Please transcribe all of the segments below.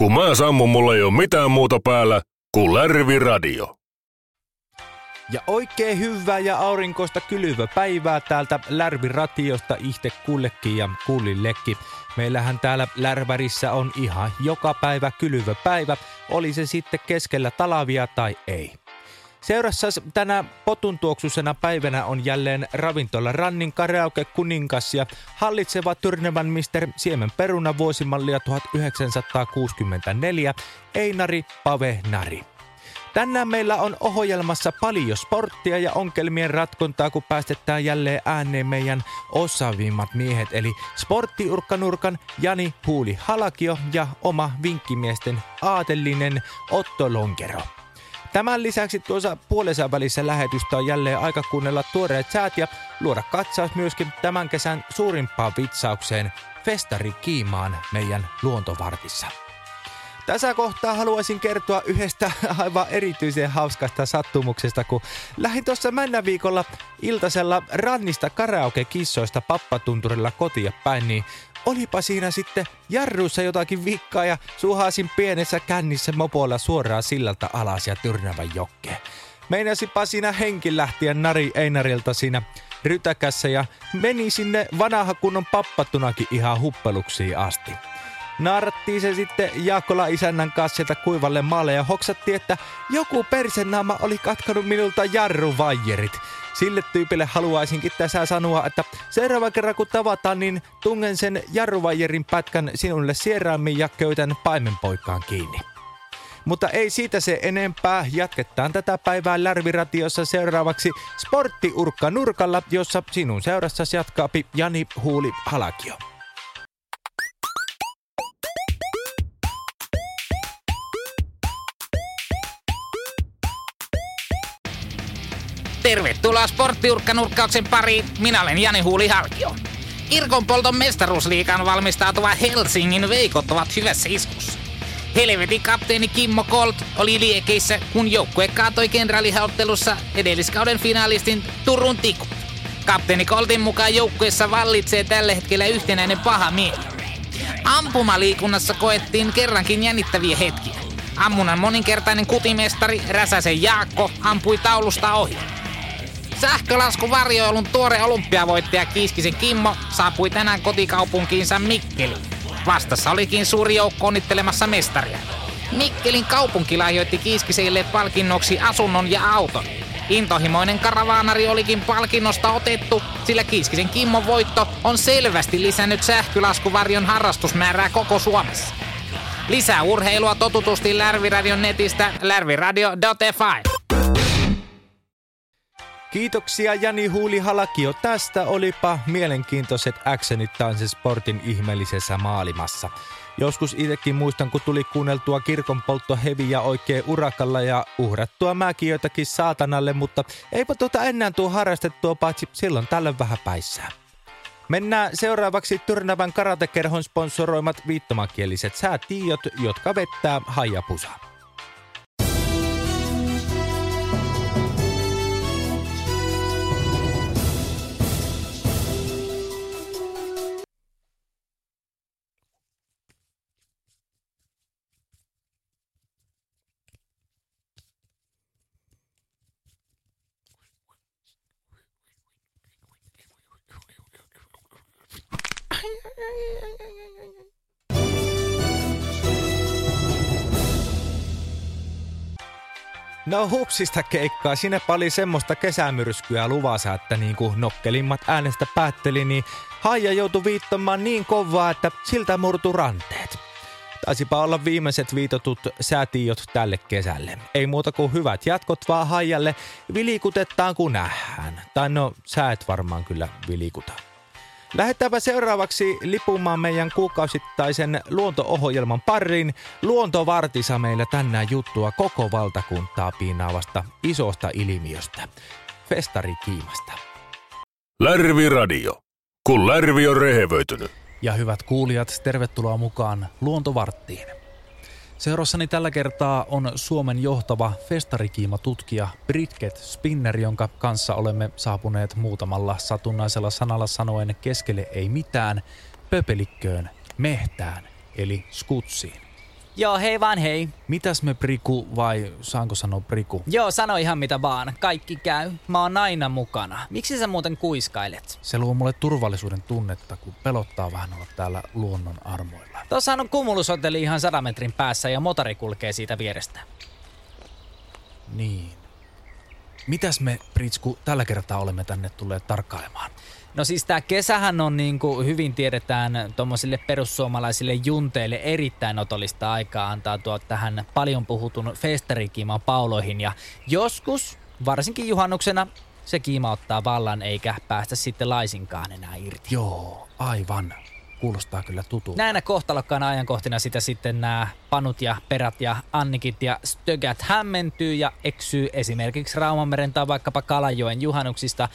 Kun mä sammun, mulla ei ole mitään muuta päällä kuin Lärvi Radio. Ja oikein hyvää ja aurinkoista kylvä päivää täältä Lärvi-ratiosta ihte kullekin ja kullillekin. Meillähän täällä Lärvärissä on ihan joka päivä kylvä päivä, oli se sitten keskellä talavia tai ei. Seurassa tänä potuntuoksusena päivänä on jälleen ravintola Rannin karaoke kuningas ja hallitseva Tyrnevän mister Siemen peruna vuosimallia 1964 Einari Pave Nari. Tänään meillä on ohjelmassa paljon sporttia ja onkelmien ratkontaa, kun päästetään jälleen ääneen meidän osaavimmat miehet, eli sporttiurkkanurkan Jani Huuli Halakio ja oma vinkkimiesten aatellinen Otto Lonkero. Tämän lisäksi tuossa puolensa välissä lähetystä on jälleen aika kuunnella tuoreet säät ja luoda katsaus myöskin tämän kesän suurimpaan vitsaukseen Festari Kiimaan meidän luontovartissa. Tässä kohtaa haluaisin kertoa yhdestä aivan erityisen hauskasta sattumuksesta, kun lähdin tuossa männä viikolla iltasella rannista karaoke-kissoista pappatunturilla kotia päin, niin olipa siinä sitten jarruissa jotakin vikkaa ja suhasin pienessä kännissä mopolla suoraan sillalta alas ja Tyrnävän jokkeen. Meinasipa siinä henki lähtiä Nari Einarilta siinä rytäkässä ja meni sinne vanha kunnon pappatunakin ihan huppeluksiin asti. Naarattiin se sitten Jaakola isännän kanssa sieltä kuivalle maalle ja hoksattiin, että joku persenaama oli katkanut minulta jarruvaijerit. Sille tyypille haluaisinkin tässä sanoa, että seuraava kerran kun tavataan, niin tungen sen jarruvaijerin pätkän sinulle sieraammin ja köytän paimenpoikkaan kiinni. Mutta ei siitä se enempää. Jatketaan tätä päivää Lärviratiossa seuraavaksi Sporttiurkka nurkalla, jossa sinun seurassasi jatkaa Jani Huuli Halakio. Tervetuloa sporttiurkkanurkkauksen pariin. Minä olen Jani Huuli Halkio. Irkonpolton mestaruusliikan valmistautuva Helsingin veikot ovat hyvässä iskussa. Helvetin kapteeni Kimmo Colt oli liekeissä, kun joukkue kaatoi kenraalihauttelussa edelliskauden finaalistin Turun Tikut. Kapteeni Coltin mukaan joukkueessa vallitsee tällä hetkellä yhtenäinen paha mieli. Ampumaliikunnassa koettiin kerrankin jännittäviä hetkiä. Ammunnan moninkertainen kutimestari Räsäsen Jaakko ampui taulusta ohi. Sähkölasku varjoilun tuore olympiavoittaja Kiiskisen Kimmo saapui tänään kotikaupunkiinsa Mikkeliin. Vastassa olikin suuri joukko onnittelemassa mestaria. Mikkelin kaupunki lahjoitti Kiiskiselle palkinnoksi asunnon ja auton. Intohimoinen karavaanari olikin palkinnosta otettu, sillä Kiiskisen Kimmon voitto on selvästi lisännyt sähkölaskuvarjon harrastusmäärää koko Suomessa. Lisää urheilua totutusti Lärviradion netistä lärviradio.fi. Kiitoksia Jani Huuli Halakio. Tästä olipa mielenkiintoiset actionit sportin ihmeellisessä maailmassa. Joskus itsekin muistan, kun tuli kuunneltua kirkonpoltto heviä oikein urakalla ja uhrattua mäkiöitäkin saatanalle, mutta eipä tuota enää tuo harrastettua paitsi silloin tällöin vähän päissään. Mennään seuraavaksi Tyrnävän karatekerhon sponsoroimat viittomakieliset säätiöt, jotka vettää haijapusaa. No hupsista keikkaa, sinne oli semmoista kesämyrskyä luvassa, että niin kuin nokkelimmat äänestä päätteli, niin Haija joutui viittomaan niin kovaa, että siltä murtu ranteet. Taisipa olla viimeiset viitotut säätiöt tälle kesälle. Ei muuta kuin hyvät jatkot vaan Haijalle, vilikutetaan kun nähdään. Tai no, sä et varmaan kyllä vilikuta. Lähetäänpä seuraavaksi lipumaan meidän kuukausittaisen luonto-ohjelman pariin. Luontovartisa meillä tänään juttua koko valtakuntaa piinaavasta isosta ilmiöstä. Festari Kiimasta. Lärvi Radio. Kun Lärvi on rehevöitynyt. Ja hyvät kuulijat, tervetuloa mukaan Luontovarttiin. Seurassani tällä kertaa on Suomen johtava festarikiimatutkija Britket Spinner, jonka kanssa olemme saapuneet muutamalla satunnaisella sanalla sanoen keskelle ei mitään, pöpelikköön, mehtään eli skutsiin. Joo, hei vaan hei. Mitäs me Priku vai saanko sanoa Priku? Joo, sano ihan mitä vaan. Kaikki käy. Mä oon aina mukana. Miksi sä muuten kuiskailet? Se luo mulle turvallisuuden tunnetta, kun pelottaa vähän olla täällä luonnon armoilla. Tuossahan on kumulushotelli ihan 100 metrin päässä ja motori kulkee siitä vierestä. Niin. Mitäs me, Pritsku, tällä kertaa olemme tänne tulleet tarkkailemaan? No siis tää kesähän on niin kuin hyvin tiedetään tuommoisille perussuomalaisille junteille erittäin otollista aikaa antaa tuo tähän paljon puhutun festarikiiman pauloihin ja joskus, varsinkin juhannuksena, se kiima ottaa vallan eikä päästä sitten laisinkaan enää irti. Joo, aivan. Kuulostaa kyllä tutulta. Näinä kohtalokkaana ajankohtina sitä sitten nämä panut ja perät ja annikit ja stögät hämmentyy ja eksyy esimerkiksi Raumanmeren tai vaikkapa Kalajoen juhannuksista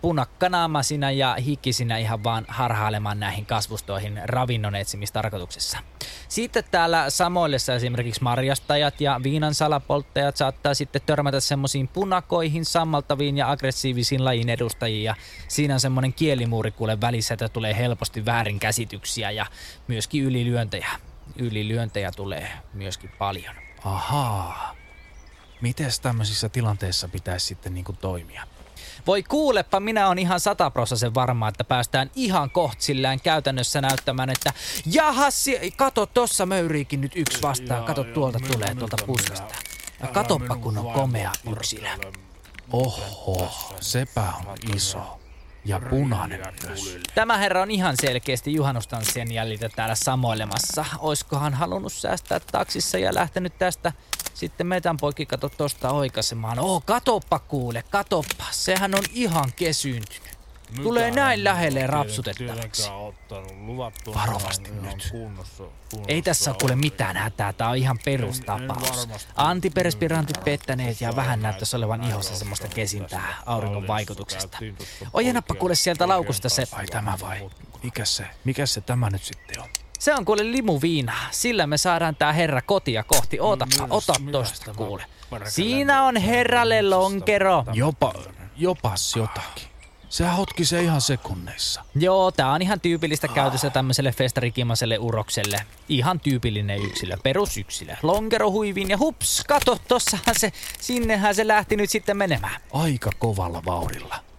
punakkanaamaisina ja hikisinä ihan vaan harhailemaan näihin kasvustoihin ravinnon etsimistarkoituksessa. Sitten täällä samoillessa esimerkiksi marjastajat ja viinan salapolttajat saattaa sitten törmätä semmoisiin punakoihin, sammaltaviin ja aggressiivisiin lajin edustajiin ja siinä on semmoinen kielimuuri kuule välissä, että tulee helposti väärinkäsityksiä ja myöskin ylilyöntejä. Ylilyöntejä tulee myöskin paljon. Ahaa. Mites tämmöisissä tilanteissa pitäisi sitten niinku toimia? Voi kuulepa, minä on ihan sataprosasen varma, että päästään ihan kohtsillään käytännössä näyttämään, että jahas, kato, tossa möyriikin nyt yksi vastaan, kato tuolta tulee tuolta puskasta. Ja katoppa kun on komea yksilö. Oho, sepä on iso. Ja punainen myös. Tämä herra on ihan selkeästi juhannustanssien jäljiltä täällä samoilemassa. Oiskohan halunnut säästää taksissa ja lähtenyt tästä sitten metän poikki kato tosta oikasemaan. Oo, katoppa kuule, katoppa. Sehän on ihan kesyyntynyt. Tulee näin lähelle rapsutettavaksi. Varovasti nyt. Ei tässä ole kuule mitään hätää, tää on ihan perustapaus. Antiperspirantit pettäneet ja vähän näyttäisi olevan ihossa semmoista kesintää auringon vaikutuksesta. Ojennappa kuule sieltä laukusta se... Ai tämä vai? Mikä se? Mikä se tämä nyt sitten on? Se on kuule limuviina. Sillä me saadaan tää herra kotia kohti. Ootappa, ota tosta kuule. Siinä on herralle lonkero. Jopa, jopas jotakin. Sehän hotkisee ihan sekunneissa. Joo, tää on ihan tyypillistä käytössä tämmöiselle festarikimaselle urokselle. Ihan tyypillinen yksilö, perusyksilö. Lonkero huiviin ja hups, kato, tossahan se, sinnehän se lähti nyt sitten menemään. Aika kovalla vauhdilla.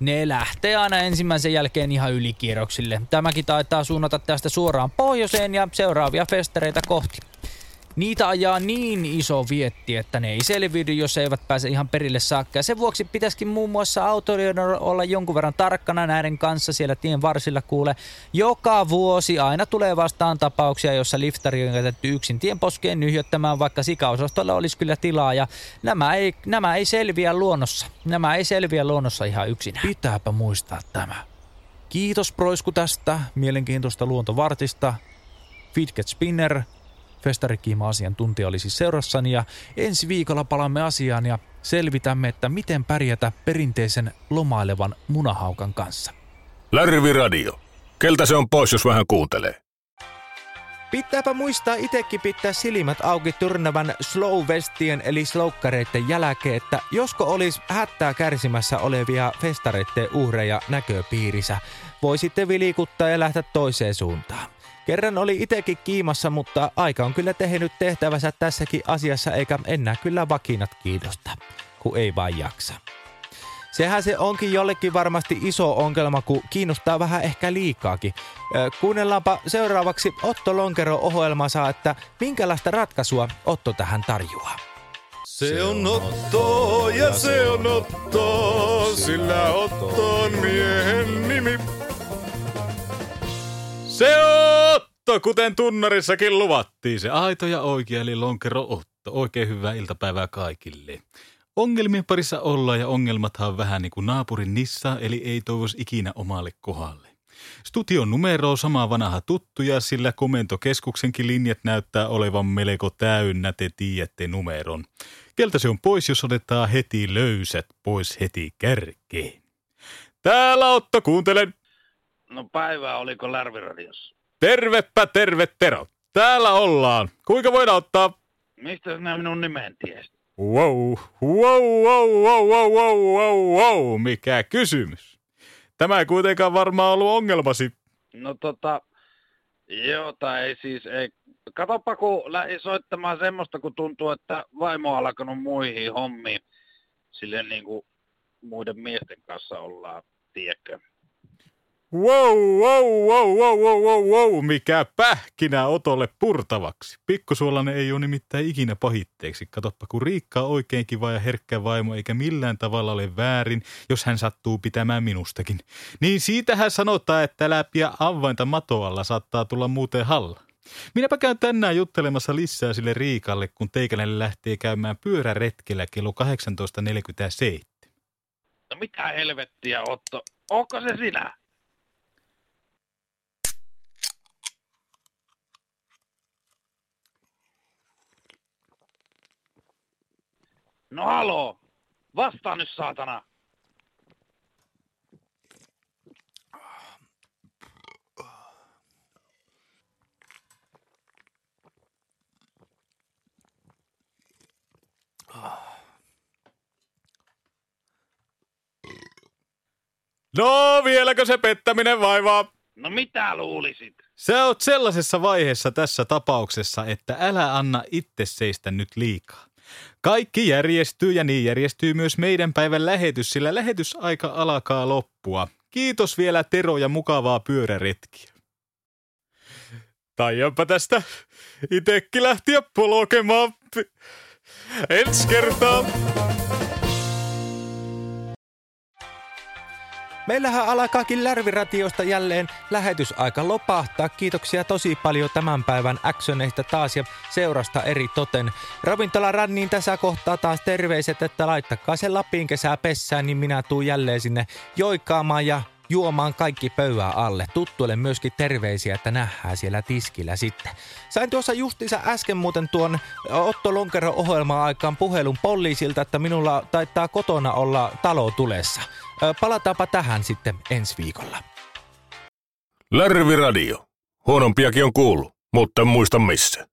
Ne lähtee aina ensimmäisen jälkeen ihan ylikierroksille. Tämäkin taitaa suunnata tästä suoraan pohjoiseen ja seuraavia festareita kohti. Niitä ajaa niin iso vietti, että ne ei selviydy, jos eivät pääse ihan perille saakka. Ja sen vuoksi pitäisikin muun muassa autoilijoiden olla jonkun verran tarkkana näiden kanssa siellä tien varsilla kuule. Joka vuosi aina tulee vastaan tapauksia, jossa liftari on jätetty yksin tienposkeen nyhjöttämään, vaikka sikaosastolla olisi kyllä tilaa. Ja nämä ei, nämä ei selviä luonnossa. Nämä ei selviä luonnossa ihan yksin. Pitääpä muistaa tämä. Kiitos Proisku tästä mielenkiintoista luontovartista. Fidget Spinner, Festarikiima-asiantuntija oli siis seurassani ja ensi viikolla palaamme asiaan ja selvitämme, että miten pärjätä perinteisen lomailevan munahaukan kanssa. Lärvi Radio. Keltä se on pois, jos vähän kuuntelee? Pitääpä muistaa itekin pitää silmät auki tyrnävän slow vestien eli slowkkareiden jälkeen, että josko olisi hättää kärsimässä olevia festareiden uhreja näköpiirissä, voi sitten vilikuttaa ja lähteä toiseen suuntaan. Kerran oli itekin kiimassa, mutta aika on kyllä tehnyt tehtävänsä tässäkin asiassa, eikä enää kyllä vakinat kiinnosta, kun ei vaan jaksa. Sehän se onkin jollekin varmasti iso ongelma, kun kiinnostaa vähän ehkä liikaakin. Kuunnellaanpa seuraavaksi Otto Lonkero ohjelmansa, että minkälaista ratkaisua Otto tähän tarjoaa. Se on Otto ja se on Otto, sillä Otto on miehen nimi. Otto, kuten tunnarissakin luvattiin. Se aito ja oikea, eli lonkero Otto. Oikein hyvää iltapäivää kaikille. Ongelmien parissa ollaan ja ongelmathan on vähän niin kuin naapurin nissa, eli ei toivoisi ikinä omalle kohdalle. Studion numero on sama vanha tuttuja, sillä komentokeskuksenkin linjat näyttää olevan melko täynnä, te tiedätte numeron. Keltä se on pois, jos otetaan heti löysät pois heti kärkeen. Täällä Otto, kuuntelen. No päivää, oliko Lärviradiossa? Tervepä terve Tero. Täällä ollaan. Kuinka voidaan ottaa... Mistä sinä minun nimen tiesit? Wow, wow, wow, wow, wow, wow, wow, wow, mikä kysymys. Tämä ei kuitenkaan varmaan ollut ongelmasi. No tota, joo, tai ei siis, ei, Katoppa, kun lähdin soittamaan semmoista, kun tuntuu, että vaimo on alkanut muihin hommiin. Silleen niin kuin muiden miesten kanssa ollaan, tiedätkö? Wow, wow, wow, wow, wow, wow, wow, mikä pähkinä otolle purtavaksi. Pikkusuolainen ei ole nimittäin ikinä pahitteeksi. Katoppa, kun Riikka on oikein kiva ja herkkä vaimo, eikä millään tavalla ole väärin, jos hän sattuu pitämään minustakin. Niin siitähän sanotaan, että läpiä avainta matoalla saattaa tulla muuten halla. Minäpä käyn tänään juttelemassa lisää sille Riikalle, kun teikäläinen lähtee käymään pyöräretkellä kello 18.47. No mitä helvettiä, Otto? Onko se sinä? No haloo! Vastaa nyt, saatana! No, vieläkö se pettäminen vaivaa? No mitä luulisit? Sä oot sellaisessa vaiheessa tässä tapauksessa, että älä anna itse seistä nyt liikaa. Kaikki järjestyy ja niin järjestyy myös meidän päivän lähetys, sillä lähetysaika alkaa loppua. Kiitos vielä Tero ja mukavaa pyöräretkiä. Taianpa tästä itekin lähtiä polkemaan. Ensi kertaa. Meillähän alkaakin Lärviratiosta jälleen lähetysaika lopahtaa. Kiitoksia tosi paljon tämän päivän actioneista taas ja seurasta eri toten. Ravintola Ranniin tässä kohtaa taas terveiset, että laittakaa se Lapin kesää pessään, niin minä tuun jälleen sinne joikaamaan ja juomaan kaikki pöyää alle. Tuttuille myöskin terveisiä, että nähdään siellä tiskillä sitten. Sain tuossa justiinsa äsken muuten tuon Otto Lonkero ohjelman aikaan puhelun poliisilta, että minulla taitaa kotona olla talo tulessa. Palataanpa tähän sitten ensi viikolla. Lärviradio. Huonompiakin on kuullut, mutta muista missä.